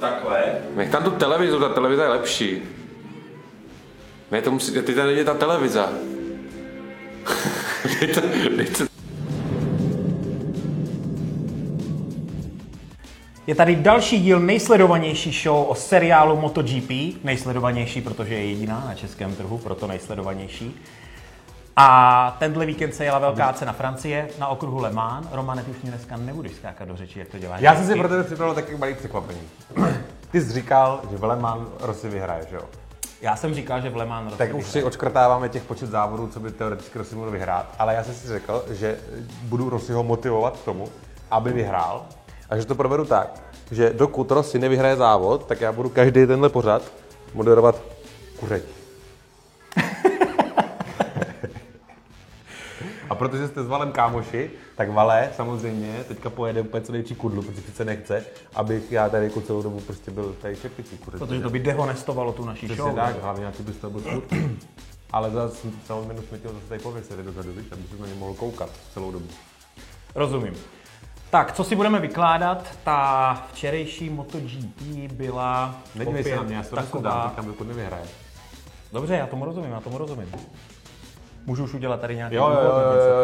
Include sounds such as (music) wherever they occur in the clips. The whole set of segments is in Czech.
takhle. Nech tam tu televizi, ta televize je lepší. Ne, to musí, ty tady je ta televize. (laughs) Dejte, dejte. Je tady další díl nejsledovanější show o seriálu MotoGP. Nejsledovanější, protože je jediná na českém trhu, proto nejsledovanější. A tenhle víkend se jela velká cena Francie na okruhu Le Mans. Romane, ty už mě dneska nebudeš skákat do řeči, jak to děláš. Já jsem si pro tebe připravil taky malý překvapení. (clears throat) Ty jsi říkal, že v Le Mans Rossi vyhraje, že jo? Já jsem říkal, že v Le Mans Tak už si očkrtáváme těch počet závodů, co by teoreticky Rossi mohl vyhrát, ale já jsem si řekl, že budu Rossiho motivovat k tomu, aby vyhrál a že to provedu tak, že dokud Rossi nevyhraje závod, tak já budu každý tenhle pořad moderovat kuřeť. Protože jste s Valem kámoši, tak Vale samozřejmě teďka pojede úplně co největší kudlu, protože přece nechce, abych já tady jako celou dobu prostě byl tady šepicí kuřeť. Protože to by dehonestovalo tu naší show. tak, hlavně nějaký bys to byl. Ale za celou minutu jsme chtěl zase tady pověsit dozadu, víš, aby se na ně mohl koukat celou dobu. Rozumím. Tak, co si budeme vykládat? Ta včerejší MotoGP byla Nedívej se na mě, já si to taková... dám, dokud nevyhraje. Dobře, já tomu rozumím, já tomu rozumím. Můžu už udělat tady nějaký Jo, úvod, jo,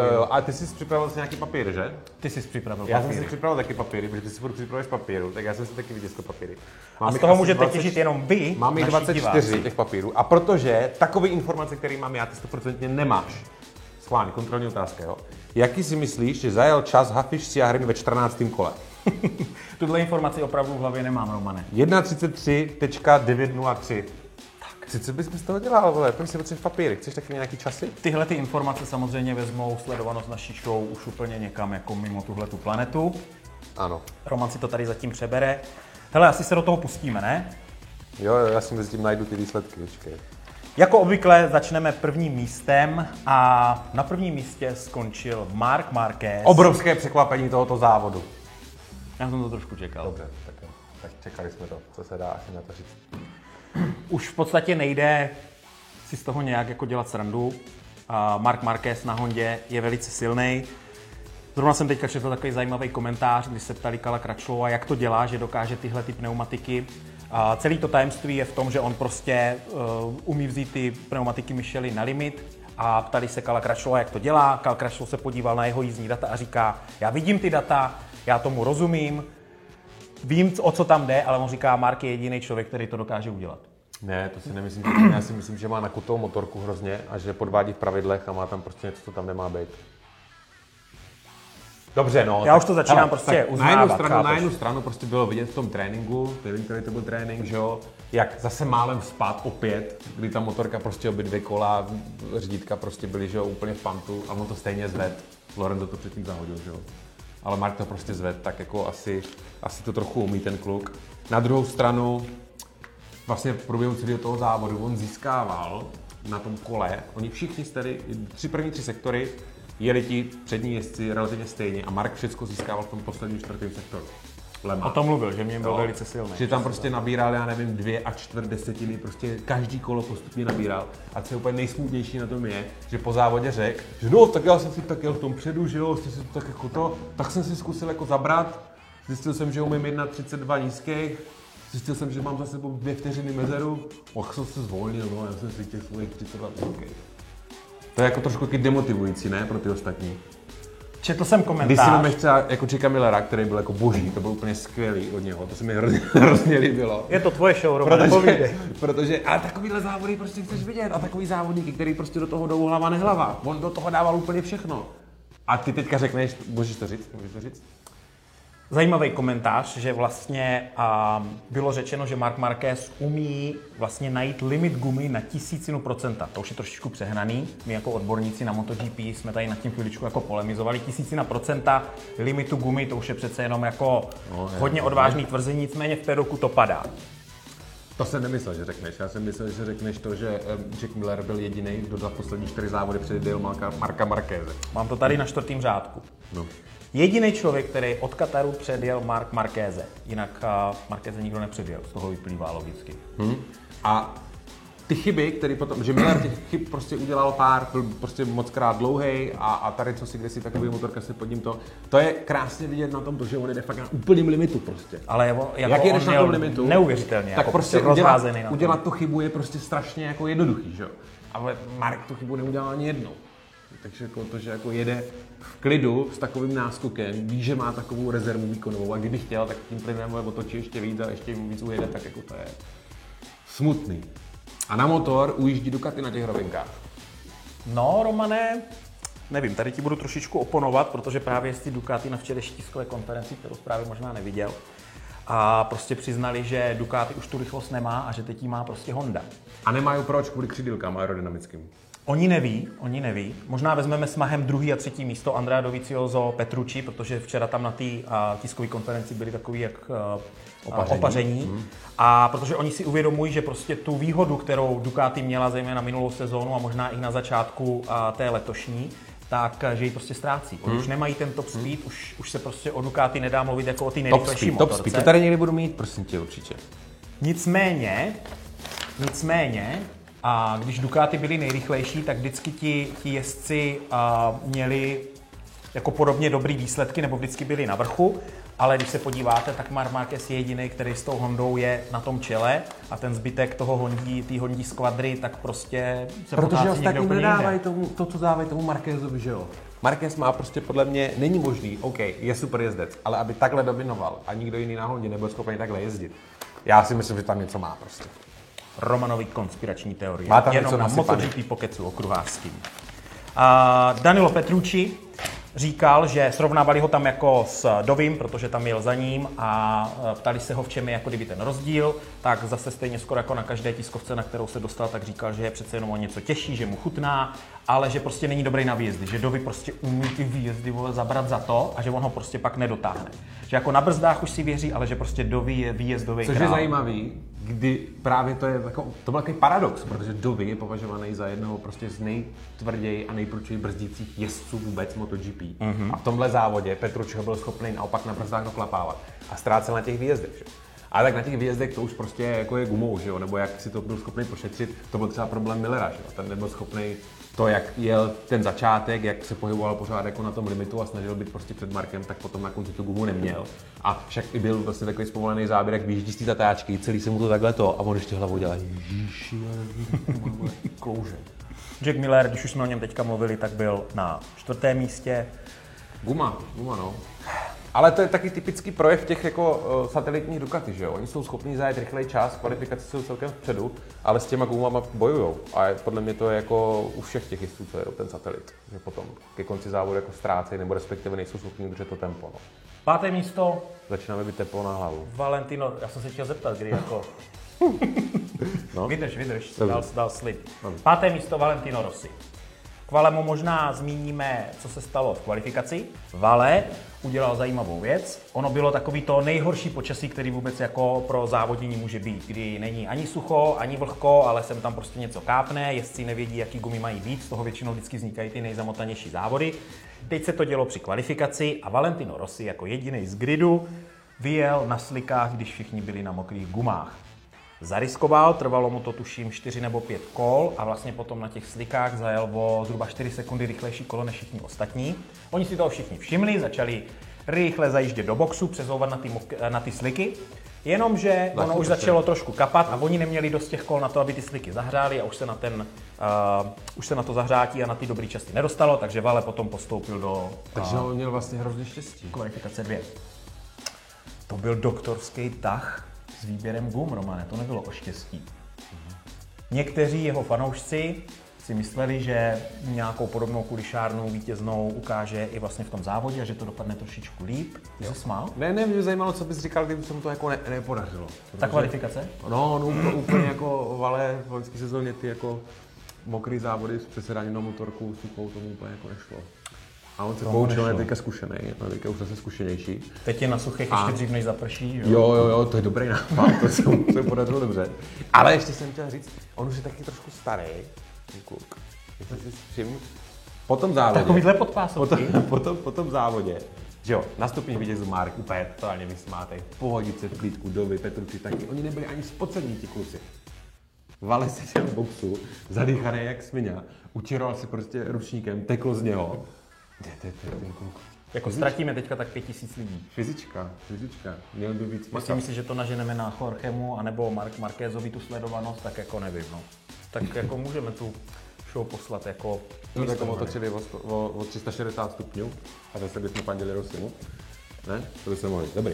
jo, jo. A ty jsi připravil si nějaký papír, že? Ty jsi připravil Já jsem si připravil taky papíry, protože ty si furt připravuješ papíru, tak já jsem si taky vytiskl papíry. A Mám z jich toho můžete 20 těžit jenom vy, Mám jich naši 24 diváci. těch papírů. A protože takové informace, které mám já, ty 100% nemáš. Schválně, kontrolní otázka, jo. Jaký si myslíš, že zajel čas Hafiš s Jahrem ve 14. kole? (laughs) Tuhle informaci opravdu v hlavě nemám, Romane. 1.33.903. Si, co bys z toho dělal, vole? Proč si potřebuješ papíry? Chceš taky nějaký časy? Tyhle ty informace samozřejmě vezmou sledovanost naší show už úplně někam jako mimo tuhle tu planetu. Ano. Roman si to tady zatím přebere. Hele, asi se do toho pustíme, ne? Jo, jo, já si mezi tím najdu ty výsledky, počkej. Jako obvykle začneme prvním místem a na prvním místě skončil Mark Marquez. Obrovské překvapení tohoto závodu. Já jsem to trošku čekal. Dobře, tak, jo. tak čekali jsme to, co se dá asi na to říct. Už v podstatě nejde si z toho nějak jako dělat srandu. Mark Marquez na Hondě je velice silný. Zrovna jsem teďka četl takový zajímavý komentář, kdy se ptali Kala Kračlova, jak to dělá, že dokáže tyhle ty pneumatiky. A celý to tajemství je v tom, že on prostě uh, umí vzít ty pneumatiky Michelin na limit a ptali se Kala Kračlova, jak to dělá. Kal Kračlov se podíval na jeho jízdní data a říká, já vidím ty data, já tomu rozumím, vím, o co tam jde, ale on říká, Mark je jediný člověk, který to dokáže udělat. Ne, to si nemyslím, že já si myslím, že má nakutou motorku hrozně a že podvádí v pravidlech a má tam prostě něco, co tam nemá být. Dobře, no. Já už to začínám prostě na jednu, uznávat, stranu, na jednu stranu prostě bylo vidět v tom tréninku, nevím, který to byl trénink, že jo, jak zase málem spát opět, kdy ta motorka prostě obě dvě kola, řídítka prostě byly, že jo, úplně v pantu a on to stejně zved. Lorenzo to předtím zahodil, že jo. Ale Mark to prostě zved, tak jako asi, asi to trochu umí ten kluk. Na druhou stranu, vlastně v průběhu celého toho závodu on získával na tom kole, oni všichni tady, tři první tři sektory, jeli ti přední jezdci relativně stejně a Mark všechno získával v tom posledním čtvrtém sektoru. Le Mans. O tom mluvil, že mě byl Jo. velice silný. Že tam prostě nabíral, já nevím, dvě a čtvrt desetiny, prostě každý kolo postupně nabíral. A co je úplně nejsmutnější na tom je, že po závodě řekl, že no, tak já jsem si tak jel v tom předu, že jo, jste si to tak jako to, tak jsem si zkusil jako zabrat, zjistil jsem, že umím 1,32 nízkých, zjistil jsem, že mám za sebou dvě vteřiny mezeru, och jsem se zvolnil, no, já jsem si těch svých 32 vysokých. To je jako trošku taky demotivující, ne, pro ty ostatní. Četl jsem Když si komentář. máme třeba jako Čeka Millera, který byl jako boží, to byl úplně skvělý od něho, to se mi hrozně, (laughs) hrozně líbilo. Je to tvoje show, Roman, Protože, (laughs) protože, a takovýhle závody prostě chceš vidět a takový závodníky, který prostě do toho jdou hlava nehlava. On do toho dával úplně všechno. A ty teďka řekneš, můžeš to říct, můžeš to říct? Zajímavý komentář, že vlastně a, bylo řečeno, že Mark Marquez umí vlastně najít limit gumy na tisícinu procenta. To už je trošičku přehnaný. My jako odborníci na MotoGP jsme tady nad tím chviličku jako polemizovali. Tisícina procenta limitu gumy, to už je přece jenom jako No, je, hodně no, odvážný tvrzení, nicméně v té roku to padá. To jsem nemyslel, že řekneš. Já jsem myslel, že řekneš to, že Jack Miller byl jediný, kdo za poslední čtyři závody předjel Marka, Marka Markéze. Mám to tady na čtvrtém řádku. No. Jediný člověk, který od Kataru předjel Mark Markéze. Jinak uh, Markéze nikdo nepředjel, z toho vyplývá logicky. Hm? A ty chyby, které potom, že Miller těch chyb prostě udělal pár, byl prostě moc krát dlouhý a, a tady co si kde si takový motorka se pod ním to, to je krásně vidět na tom, to, že on jde fakt na úplným limitu prostě. Ale jako, Jak jedeš na tom limitu, neuvěřitelně, tak jako prostě prostě udělat, udělat tu chybu je prostě strašně jako jednoduchý, že jo. Ale Mark tu chybu neudělal ani jednou. Takže jako to, že jako jede v klidu s takovým náskokem, ví, že má takovou rezervu výkonovou a kdyby chtěl, tak tím plynem otočí ještě víc a ještě víc ujede, tak jako to je smutný. A na motor ujíždí Ducati na těch rovinkách. No, Romane, nevím, tady ti budu trošičku oponovat, protože právě ty Ducati na včerejší tiskové konferenci, kterou právě možná neviděl, a prostě přiznali, že Ducati už tu rychlost nemá a že teď má prostě Honda. A nemají proč kvůli křidílkám aerodynamickým. Oni neví, oni neví. Možná vezmeme smahem druhý a třetí místo Andrea Dovizioso Petrucci, protože včera tam na té tiskové konferenci byli takový jak uh, Opaření. opaření. Hmm. A protože oni si uvědomují, že prostě tu výhodu, kterou Ducati měla zejména minulou sezónu a možná i na začátku a, té letošní, tak že ji prostě ztrácí. Oni už nemají ten top speed, už, už se prostě o Ducati nedá mluvit jako o ty nejrychlejší speed, top motorce. speed, to tady někdy budu mít, prosím tě, určitě. Nicméně, nicméně, a když Ducati byli nejrychlejší, tak vždycky ti, ti jezdci a, měli jako podobně dobrý výsledky, nebo vždycky byli na vrchu, ale když se podíváte, tak Marc Marquez je jediný, který s tou Hondou je na tom čele a ten zbytek toho Hondí, té Hondí skvadry, tak prostě se Protože ostatní úplně nedávají tomu, to, co dávají tomu Marquezovi, že jo? Marquez má prostě podle mě, není možný, OK, je super jezdec, ale aby takhle dominoval a nikdo jiný na Hondě nebyl schopen takhle jezdit. Já si myslím, že tam něco má prostě. Romanovi konspirační teorie. Má tam Jenom něco na. MotoGP Pokecu okruhářským. A Danilo Petrucci říkal, že srovnávali ho tam jako s Dovím, protože tam jel za ním a e, ptali se ho, v čem je jako kdyby ten rozdíl, tak zase stejně skoro jako na každé tiskovce, na kterou se dostal, tak říkal, že je přece jenom o něco těžší, že mu chutná, ale že prostě není dobrý na výjezdy, že Dovi prostě umí ty výjezdy vole, zabrat za to a že on ho prostě pak nedotáhne. Že jako na brzdách už si věří, ale že prostě Dovi je výjezdový Což král. je zajímavý, kdy právě to je jako, to byl takový paradox, protože Dovi je považovaný za jednoho prostě z nejtvrději a nejprudčeji brzdících jezdců vůbec MotoGP. Mm-hmm. A v tomhle závodě Petručko byl schopný naopak na brzdách doklapávat a ztrácel na těch výjezdech. Že? Ale tak na těch výjezdech to už prostě jako je gumou, že jo? nebo jak si to byl schopný pošetřit, to byl třeba problém Millera, že jo? ten nebyl schopný to, jak jel ten začátek, jak se pohyboval pořád jako na tom limitu a snažil být prostě před Markem, tak potom jako tu gumu neměl. A však i byl vlastně takový zpovolený záběr, jak vyjíždí z té zatáčky, celý se mu to takhle to a on ještě hlavou dělá Ježíši, klouže. Jack Miller, když už jsme o něm teďka mluvili, tak byl na čtvrtém místě. Guma, guma no. Ale to je taky typický projev těch jako uh, satelitních Ducati, že jo? Oni jsou schopni zajet rychlej čas, kvalifikace jsou celkem vpředu, ale s těma gumama bojujou. A podle mě to je jako u všech těch jezdců, co jedou ten satelit. Že potom ke konci závodu jako ztrácejí, nebo respektive nejsou schopni udržet to tempo. No. Páté místo Začínáme být teplo na hlavu. Valentino, já jsem se chtěl zeptat, kdy jako... (laughs) No. Vydrž, vydrž, dal, dal slib. Páté místo Valentino Rossi. K Valemu možná zmíníme, co se stalo v kvalifikaci. Vale udělal zajímavou věc. Ono bylo takový to nejhorší počasí, který vůbec jako pro závodění může být, kdy není ani sucho, ani vlhko, ale sem tam prostě něco kápne, jezdci nevědí, jaký gumy mají být, z toho většinou vždycky vznikají ty nejzamotanější závody. Teď se to dělo při kvalifikaci a Valentino Rossi jako jediný z gridu vyjel na slikách, když všichni byli na mokrých gumách. Zariskoval, trvalo mu to tuším 4 nebo 5 kol a vlastně potom na těch slikách zajel o zhruba 4 sekundy rychlejší kolo než všichni ostatní. Oni si toho všichni všimli, začali rychle zajíždět do boxu, přezouvat na ty, na ty sliky, jenomže ono už začalo trošku kapat a oni neměli dost těch kol na to, aby ty sliky zahřáli a už se na, ten, uh, už se na to zahřátí a na ty dobrý časy nedostalo, takže Vale potom postoupil do Takže on měl vlastně hrozně štěstí. kvalifikace 2. To byl doktorský tah s výběrem gum, Romane, to nebylo o štěstí. Někteří jeho fanoušci si mysleli, že nějakou podobnou kulišárnu vítěznou ukáže i vlastně v tom závodě a že to dopadne trošičku líp. Ty se smál? Ne, ne, mě zajímalo, co bys říkal, kdyby se mu to jako ne, nepodařilo. Ta kvalifikace? No, no úplně, úplně jako Vale v loňské sezóně ty jako mokrý závody s přesedáním na motorku suchou tomu úplně jako nešlo. A on se poučil, je teďka zkušený, je teďka už zase zkušenější. Teď je na suchých A- ještě dřív, než zaprší, jo? Jo, jo, jo, to je dobrý nápad, to se mu se podařilo dobře. Ale ještě jsem chtěl říct, on už je taky trošku starý, ten kluk. Po tom závodě, Takovýhle po podpásovky. tom, po tom, po tom závodě, že jo, na stupních vítězů Mark úplně totálně vysmátej, v pohodice, v klídku, doby, Petruči taky, oni nebyli ani spocení ti kluci. Vale seděl v boxu, zadýchaný jak svině, utíral si prostě ručníkem, teklo z něho. Ty, ty, ty, ty, kluk. Jako ztratíme teďka tak pět tisíc lidí. Fyzička, fyzička, měl by víc Jestli masa. myslíš, že to naženeme na Jorgemu anebo Mark Markézovi tu sledovanost, tak jako nevím, no. Tak jako můžeme tu show poslat jako No tak otočili o, o, o 360 stupňů a zase bychom fandili Rosimu. Ne? To by se mohli. Dobrý.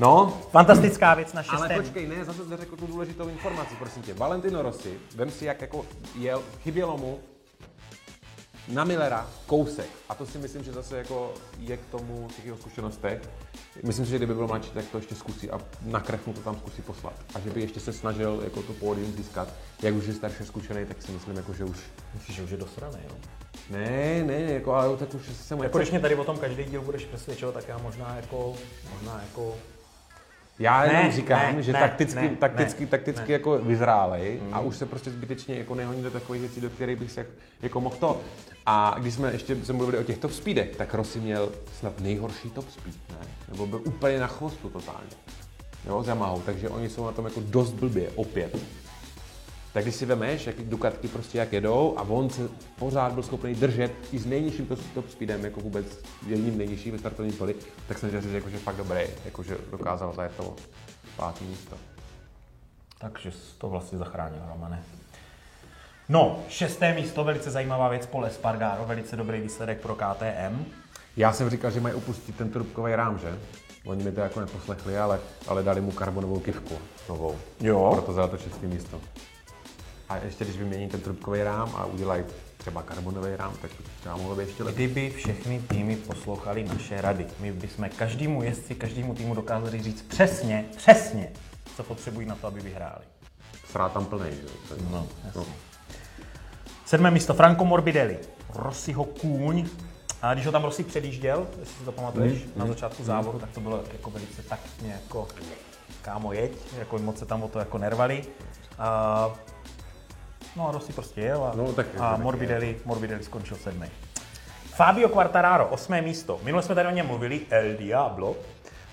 No, Fantastická věc na ale šestém. počkej, ne, zase neřekl tu důležitou informaci, prosím tě. Valentino Rossi, vem si, jak jako jel, chybělo mu na Millera kousek. A to si myslím, že zase jako je k tomu těch jeho zkušenostech. Myslím si, že kdyby byl mladší, tak to ještě zkusí a na krev mu to tam zkusí poslat. A že by ještě se snažil jako to pódium získat. Jak už je starší zkušený, tak si myslím, jako, že už Myslíš, že už je dosraný, jo? ne, ne, jako, ale tak už se mu Jako když mě tady o tom každý díl budeš přesvědčovat, tak já možná jako, možná jako Já jenom Ne, říkám, ne, že ne, takticky, ne, takticky, ne, takticky ne. Mm. jako vyzrálej a už se prostě zbytečně jako nehoní do takových věcí, do kterých bych se jak- jako mohl to. A když jsme ještě se mluvili o těch top speedech, tak Rossi měl snad nejhorší top speed, ne? Nebo byl úplně na chvostu totálně. Jo, s Yamahou, takže oni jsou na tom jako dost blbě, opět. Tak když si vemeš, jak Ducatky prostě jak jedou a on se pořád byl schopný držet i s nejnižším top, top speedem, jako vůbec jedním nejnižším ve startovním poli, tak jsem chtěl říct, jako, že fakt dobrý, jako, že dokázal zajet to pátý místo. Takže to vlastně zachránil, Romane. No, šesté místo, velice zajímavá věc, Pole Spargaro, velice dobrý výsledek pro KTM. Já jsem říkal, že mají opustit ten trubkový rám, že? Oni mi to jako neposlechli, ale, ale dali mu karbonovou kivku novou. Jo. Proto za to šestý místo. A ještě když vymění ten trubkový rám a udělají třeba karbonový rám, tak to třeba mohlo být ještě lepší. Kdyby všechny týmy poslouchali naše rady, my bychom každému jezdci, každému týmu dokázali říct přesně, přesně, co potřebují na to, aby vyhráli. Srát tam plnej, že? No, jasně. Sedmé místo, Franco Morbidelli, Rossiho kůň. A když ho tam Rossi předjížděl, jestli si to pamatuješ, na začátku závodu, tak to bylo jako velice taktně jako kámo jeď, jako moc se tam o to jako nervali. A, no a Rossi prostě jel a, No, tak a Morbidelli, Morbidelli skončil sedmý. Fabio Quartararo, osmé místo. Minule jsme tady o něm mluvili, El Diablo.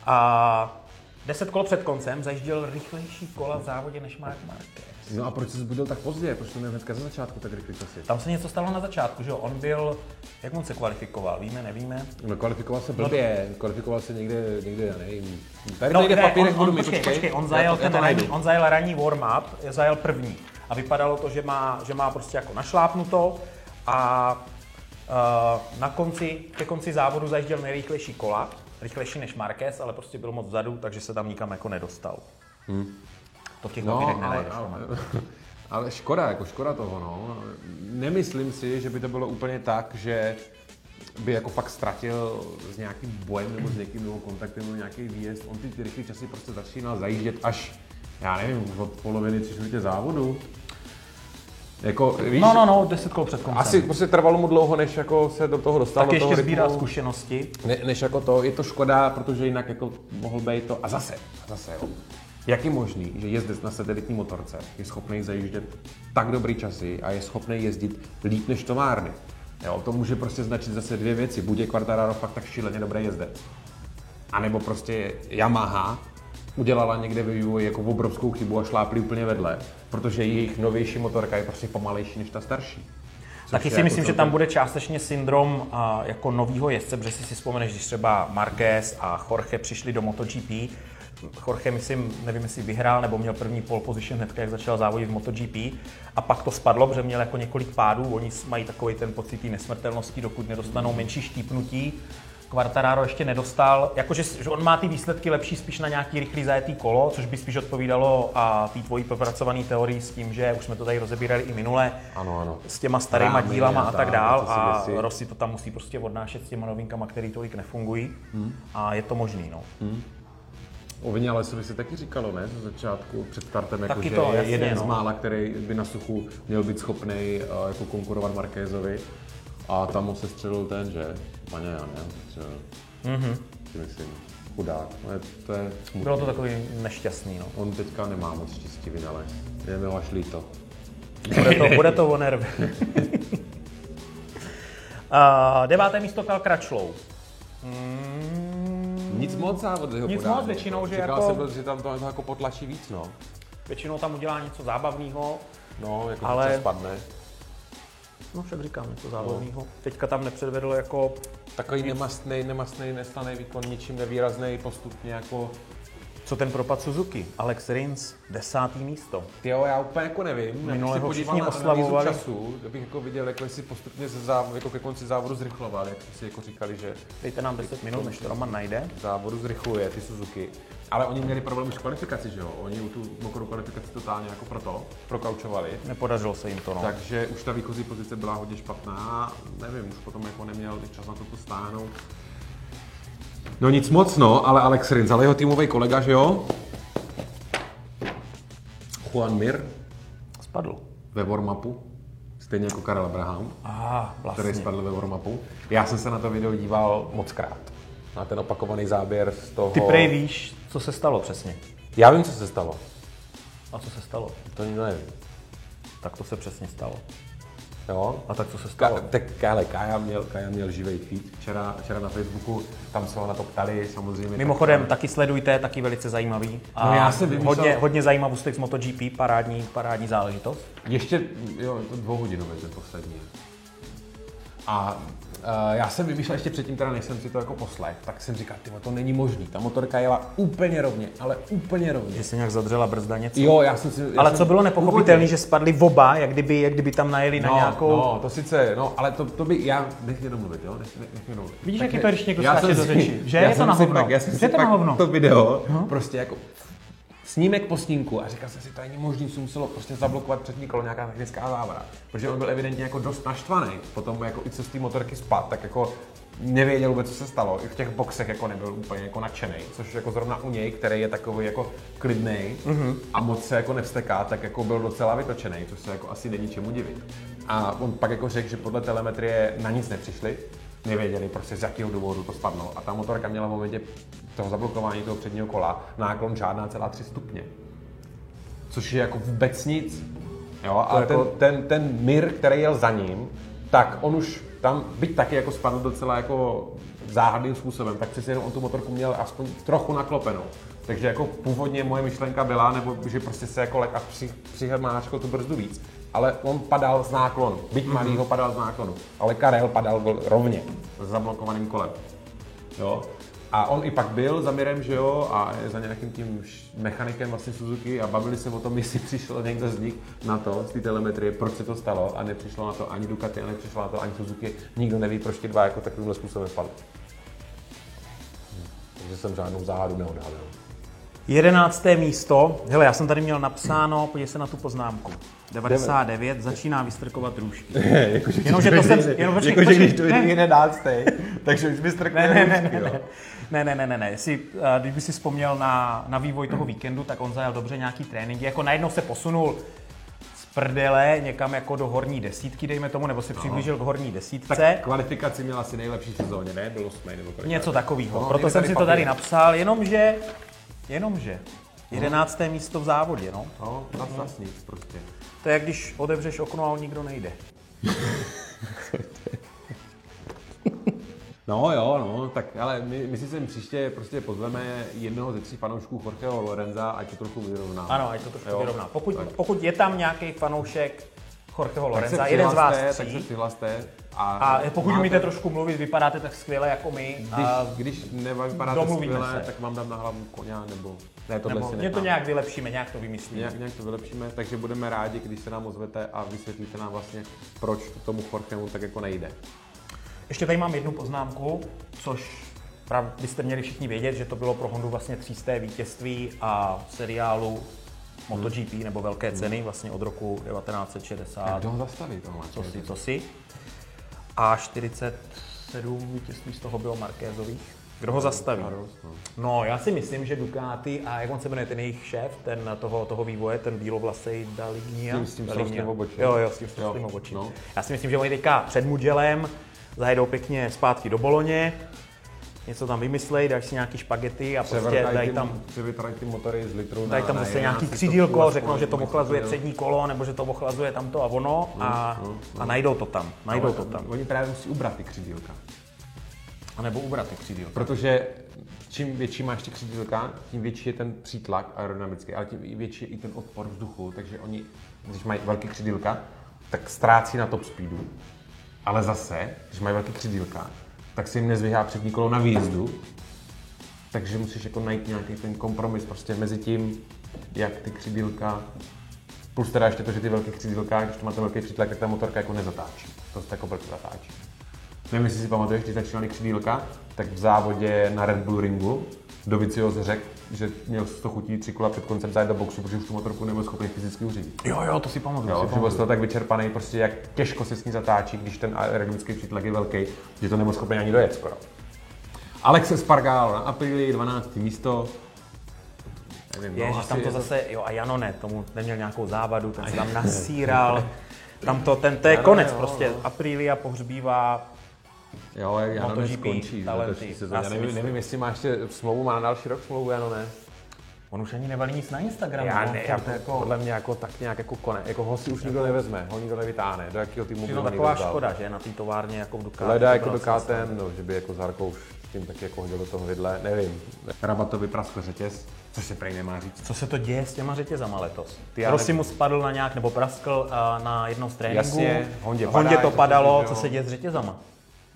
A deset kol před koncem zajížděl rychlejší kola v závodě než Marc Marquez. No a proč se zbudil tak pozdě? Proč to měl hnedka za začátku tak rychle časy? Tam se něco stalo na začátku, že jo? On byl, jak on se kvalifikoval, víme, nevíme? No kvalifikoval se blbě, kvalifikoval se někde, někde, já nevím. Tady No, někde ne, v papírech on, budu on, mít, počkej, počkej, on Já zajel, to- já ten ranní, on zajel ranní warm-up, zajel první. A vypadalo to, že má, že má prostě jako našlápnuto a uh, na konci, ke konci závodu zajížděl nejrychlejší kola, rychlejší než Marquez, ale prostě byl moc vzadu, takže se tam nikam jako nedostal. To v těch No, ale. Roman. ale, (laughs) ale škoda, jako škoda toho, no. Nemyslím si, že by to bylo úplně tak, že by jako fakt ztratil s nějakým bojem nebo s někým nebo kontaktem nebo nějaký výjezd. On ty, ty rychlé časy prostě začínal zajíždět až, já nevím, od poloviny tři čtvrtě závodu. Jako, víš, No, no, no, deset kol před koncem. asi prostě trvalo mu dlouho, než jako se do toho dostal. tak do toho ještě rytmu. zkušenosti. Ne, než jako to, je to škoda, protože jinak jako mohl být to. A zase, a zase, jo. Jak je možný, že jezdec na satelitní motorce je schopný zajíždět tak dobrý časy a je schopný jezdit líp než továrny? Jo, to může prostě značit zase dvě věci. Buď je Quartararo fakt tak šíleně dobrý jezdec, a nebo prostě Yamaha udělala někde ve vývoji jako obrovskou chybu a šlápli úplně vedle, protože jejich novější motorka je prostě pomalejší než ta starší. Což Taky si jako myslím, že tam bude částečně syndrom a, jako novýho jezdce, protože si si vzpomeneš, když třeba Marquez a Jorge přišli do MotoGP. Jorge, myslím, nevím, jestli vyhrál nebo měl první pole position hned, jak začal závodit v MotoGP. A pak to spadlo, protože měl jako několik pádů. Oni mají takový ten pocit nesmrtelnosti, dokud nedostanou menší štípnutí. Quartararo ještě nedostal, jakože že on má ty výsledky lepší spíš na nějaký rychlý zajetý kolo, což by spíš odpovídalo a té tvojí propracované teorii s tím, že už jsme to tady rozebírali i minule, Ano, ano. s těma starýma Rámy dílama a tak dál a věci. Rossi to tam musí prostě odnášet s těma novinkama, které tolik nefungují a je to možný, no. O Vinalesovi se taky říkalo, ne, ze začátku před startem, jako, Taky že to, je jasně, jeden no. z mála, který by na suchu měl být schopný uh, jako konkurovat Markézovi. A tam mu se střelil ten, že? Paně, já ne, střelil. Mm-hmm. Si myslím, chudák. No, je, to je smutný. Bylo to takový nešťastný, no. On teďka nemá moc štěstí, Vinales. Je mi ho až líto. Bude to, bude to o nervy. (laughs) Uh, deváté místo Cal Crutchlow. Nic moc závod jeho Nic podání. moc, většinou, že Říkal jako- jsem, že tam to, jako potlačí víc, no. Většinou tam udělá něco zábavného, No, jako Ale- ale... spadne. No však říkám něco zábavného. Teďka tam nepředvedl jako Takový nemastný, nemastný, neslaný výkon, ničím nevýrazný, postupně jako... Co ten propad Suzuki? Alex Rins, desátý místo. Jo, já úplně jako nevím. Minule jak ho se všichni oslavovali. času, abych jako viděl, jak si postupně ze závodu, jako ke konci závodu zrychloval, jak si jako říkali, že Dejte nám 10 minut, než to Roman najde. závodu zrychluje ty Suzuki. Ale oni měli problém už v kvalifikaci, že jo? Oni tu mokrou kvalifikaci totálně jako proto prokaučovali. Nepodařilo se jim to, no. Takže už ta výchozí pozice byla hodně špatná, nevím, už potom jako neměl čas na to stáhnout. No nic moc, no, ale Alex Rins, ale jeho týmový kolega, že jo? Juan Mir Spadl. ve warm-upu, stejně jako Karel Abraham, Ah, který vlastně. spadl ve warm-upu. Já jsem se na to video díval moc krát. Na ten opakovaný záběr z toho... Ty prej víš, co se stalo přesně. Já vím, co se stalo. A co se stalo? To nikdo neví. Tak to se přesně stalo. Jo? A tak co se Ka- stalo? tak Kále, Kája měl, Kája měl živý feed včera, včera na Facebooku, tam se ho na to ptali, samozřejmě. Mimochodem, tak, taky sledujte, taky velice zajímavý. A No, já jsem vymýšlel- hodně, hodně zajímavostek z MotoGP, parádní, parádní záležitost. Ještě, jo, to dvouhodinové ten poslední. A uh, já jsem vymýšlel ještě předtím, teda než jsem si to jako poslech, tak jsem říkal, ty to není možný, ta motorka jela úplně rovně, ale úplně rovně. Že se nějak zadřela brzda něco. Jo, já jsem si... já Ale jsem co bylo nepochopitelné, že spadli oba, jak kdyby, jak kdyby tam najeli na No, nějakou... no, to sice, no, ale to, to by, já, nech mě domluvit, jo, nech, nech, nech mě domluvit. Vidíš, Tak jak je to, když někdo já skáče jsem do si- řeči, že? já Je to na hovno. Já jsem si to na hovno. to video, prostě jako snímek po snímku a říkal jsem si, to není možný, co muselo prostě zablokovat přední kolo, nějaká technická závada. Protože on byl evidentně jako dost naštvaný, potom jako i co z té motorky spad, tak jako nevěděl vůbec, co se stalo. I v těch boxech jako nebyl úplně jako nadšený, což jako zrovna u něj, který je takový jako klidný mm-hmm. a moc se jako nevsteká, tak jako byl docela vytočený, což se jako asi není čemu divit. A on pak jako řekl, že podle telemetrie na nic nepřišli, nevěděli prostě z jakého důvodu to spadlo. A ta motorka měla v momentě toho zablokování toho předního kola náklon žádná celá 3 stupně. Což je jako vůbec nic. Jo, ale jako- ten, ten, ten Mir, který jel za ním, tak on už tam, byť taky jako spadl docela jako záhadným způsobem, tak přece jenom on tu motorku měl aspoň trochu naklopenou. Takže jako původně moje myšlenka byla, nebo že prostě se jako lek a při, přihrmáčkal tu brzdu víc. Ale on padal z náklonu, byť malý ho padal z náklonu, ale Karel padal rovně, s zablokovaným kolem. Jo? A on i pak byl za Mirem, že jo, a za nějakým tím mechanikem vlastně Suzuki a bavili se o tom, (laughs) jestli přišel někdo z nich na to, z té telemetrie, proč se to stalo a nepřišlo na to ani Ducati, a nepřišlo na to ani Suzuki. Nikdo neví, proč ti dva jako takovýmhle způsobem spadli. Hm. Takže jsem žádnou záhadu neodhalil. Jedenácté místo. Hele, já jsem tady měl napsáno, podívej se na tu poznámku. 99, začíná vystrkovat růžky. (laughs) jakože Jenomže to jsem- jenom počkej, jakože počkej, když to je ne. jedenáctý, takže už bys Ne, ne, ne, ne, ne. Ne, ne, ne, ne, ne. Jestli, eh, když by si vzpomněl na, na vývoj toho víkendu, tak on zajel dobře nějaký tréninky. Jako najednou se posunul z prdele někam jako do horní desítky, dejme tomu, nebo se přiblížil k horní desítce. Tak kvalifikaci měl asi nejlepší sezóně, ne? Byl osmý nebo kolik? Něco takového. No, Proto jsem si to papír. tady napsal, jenomže, jenomže, jedenácté místo v závodě, no. No, zas nic prostě. To je jak když otevřeš okno a on nikdo nejde. (laughs) No jo, no, tak ale my, my si sem příště prostě pozveme jednoho ze tří fanoušků Jorgeho Lorenza, ať to trochu vyrovná. Ano, ať to trošku Jo. vyrovná. Pokud, Tak. pokud je tam nějaký fanoušek Jorgeho tak Lorenza, jeden z vás přihlaste, tak se tří, přihlaste. A, a pokud máte- umíte trošku mluvit, vypadáte tak skvěle jako my, Když, a, když nevypadáte skvěle, se. tak vám dám na hlavu koně, nebo... Ne, tohle nebo si mě to nějak vylepšíme, nějak to vymyslíme. Nějak, nějak to vylepšíme, takže budeme rádi, když se nám ozvete a vysvětlíte nám vlastně, proč tomu Jorgemu tak jako nejde. Ještě tady mám jednu poznámku, což byste měli všichni vědět, že to bylo pro Hondu vlastně třísté vítězství a seriálu MotoGP nebo velké ceny vlastně od roku 1960. Kdo ho zastaví tohle? Co si, co si. A 47 vítězství z toho bylo Markézových. Kdo ho zastaví? No. No, já si myslím, že Ducati, a jak on se jmenuje, ten jejich šéf, ten toho, toho vývoje, ten bílovlasej Dalignia. S tím- s tím Dalignia. obočím. Jo, jo, s tím Jo, srostlým obočím. no. Já si myslím, že oni teďka před Mugelem zajedou pěkně zpátky do Boloně, něco tam vymyslej, dají si nějaký špagety a prostě dají tam Převytrají ty motory z litru Dají tam zase 11 nějaký křídílko, řeknou, že to ochlazuje přední kolo, nebo že to ochlazuje tamto a ono a, no, a najdou to tam. Najdou to tam. Oni právě musí ubrat ty křídílka. A nebo ubrat ty křídílka. Protože čím větší máš ty křídílka, tím větší je ten přítlak aerodynamický, ale tím větší je i ten odpor vzduchu, takže oni, když mají velké křídílka, tak ztrácí na top speedu, ale zase, když mají velké křídílka, tak se jim nezvyhá přední kolo na výjezdu, takže musíš jako najít nějaký ten kompromis prostě mezi tím, jak ty křídílka, plus teda ještě to, že ty velké křídílka, když to máte velký přítlak, tak ta motorka jako nezatáčí. To se jako velké zatáčí. Nevím, jestli si pamatuješ, když začínali křídílka, tak v závodě na Red Bull ringu Dovizioso řekl, že měl z to chutí tři kola před koncem zajet do boxu, protože už tu motorku nebyl schopný fyzicky uřídit. Jo, jo, to si pamatuju. Jo, si že byl z pamatuju. toho tak vyčerpaný, prostě jak těžko se s ní zatáčí, když ten aerodynamický přítlak je velký, že to nebyl schopný ani dojet skoro. Alex Espargaro na Aprilii, 12. místo. Nevím, Je, no, tam to je zase, jo a Jano ne, tomu neměl nějakou závadu, ten se tam nasíral. (laughs) Tam to, ten, to je konec jo, prostě. no. Aprilia pohřbívá, Jo, jak Jano skončí, letošní sezóně. Já nevím, myslím. nevím, jestli má ještě smlouvu, má na další rok smlouvu, Jano ne. on už ani nevalí nic na Instagramu. Já on ne, jako, jako, podle mě jako tak nějak jako kone, jako ho si už nikdo nevezme, ho nikdo nevytáhne, do jakého týmu by no, ho taková škoda, že na té továrně jako v. Leda to jako bylo do zase- KTM, no, že by jako Zarko už s tím taky jako hodil do toho vidle, nevím. Rabatovi praskl řetěz, což se prej nemá říct. Co se to děje s těma řetězama letos? Ty já Rossi nevím. mu spadl na nějak, nebo praskl a, na jednom z tréninků. Jasně, Hondě Hondě padá, to je to padalo, že co se děje s řetězama?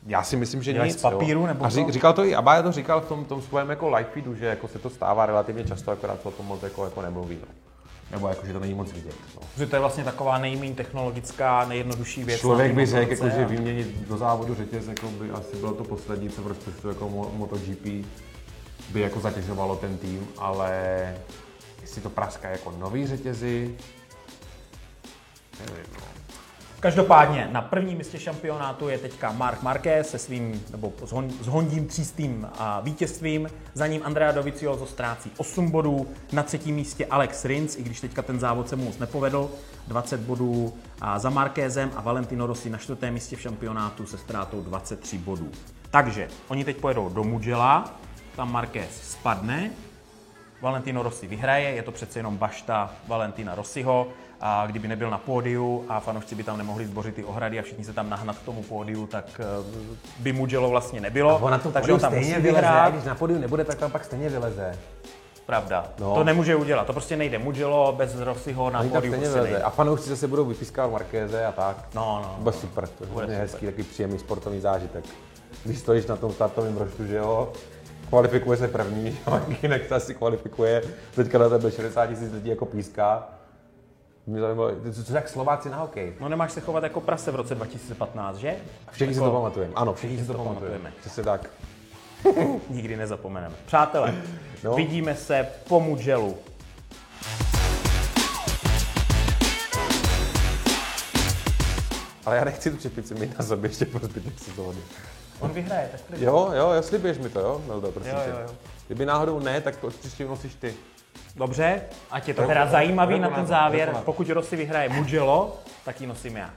Já si myslím, že nic. z papíru, jo. nebo A ří, říkal to i Abaya to říkal v tom, tom svém jako live feedu, že jako se to stává relativně často, akorát se o tom moc jako, jako nemluví. No. Nebo jako, že to není moc vidět. No. Že to je vlastně taková nejméně technologická, nejjednodušší věc. Člověk by řekl, jako, že vyměnit do závodu řetěz jako by asi bylo to poslední, co v rozpočtu jako Mo- MotoGP by jako zatěžovalo ten tým, ale jestli to praska jako nový řetězy, nevím, no. Každopádně na prvním místě šampionátu je teďka Mark Marquez se svým, nebo s, Hon, s Hondím třístým vítězstvím. Za ním Andrea Dovizioso ztrácí 8 bodů. Na třetím místě Alex Rins, i když teďka ten závod se mu moc nepovedl. 20 bodů za Markézem a Valentino Rossi na čtvrtém místě v šampionátu se ztrátou 23 bodů. Takže oni teď pojedou do Mugello, tam Marquez spadne, Valentino Rossi vyhraje, je to přece jenom bašta Valentina Rossiho, a kdyby nebyl na pódiu a fanoušci by tam nemohli zbořit ty ohrady a všichni se tam nahnat k tomu pódiu, tak eh, by Mugello vlastně nebylo. takže on tam musí vyhrát. když na podiu nebude, tak tam pak stejně vyleze. Pravda. No. To nemůže udělat, to prostě nejde. Mugello bez Rossiho na pódiu stejně prostě vyleze. nejde. A fanoušci zase budou vypískávat Markéze a tak. No, no. Bude super, to je Bude super. hezký, takový příjemný sportovní zážitek. Když stojíš na tom startovém roštu, že jo, kvalifikuje se první, (laughs) jinak se asi kvalifikuje, teďka na tebe 60 tisíc lidí jako píská. Mě zajímalo, co, co jak Slováci na hokej? No nemáš se chovat jako prase v roce 2015, že? Všichni si Jako- to pamatujeme. Ano, všichni si to to pamatujeme. Přesně tak. (laughs) Nikdy nezapomeneme. Přátelé, (laughs) No. vidíme se po Mugellu. Ale já nechci tu čepici mít na sobě ještě po zbytek sezóny. On vyhraje, tak první. Jo, jo, jo, slibuješ mi to, jo? Meldo, prosím Jo, tě. jo, jo. Kdyby náhodou ne, tak to příště nosíš ty. Dobře, ať je to teda zajímavý na ten závěr. Pokud Rossi vyhraje Mugello, tak ji nosím já.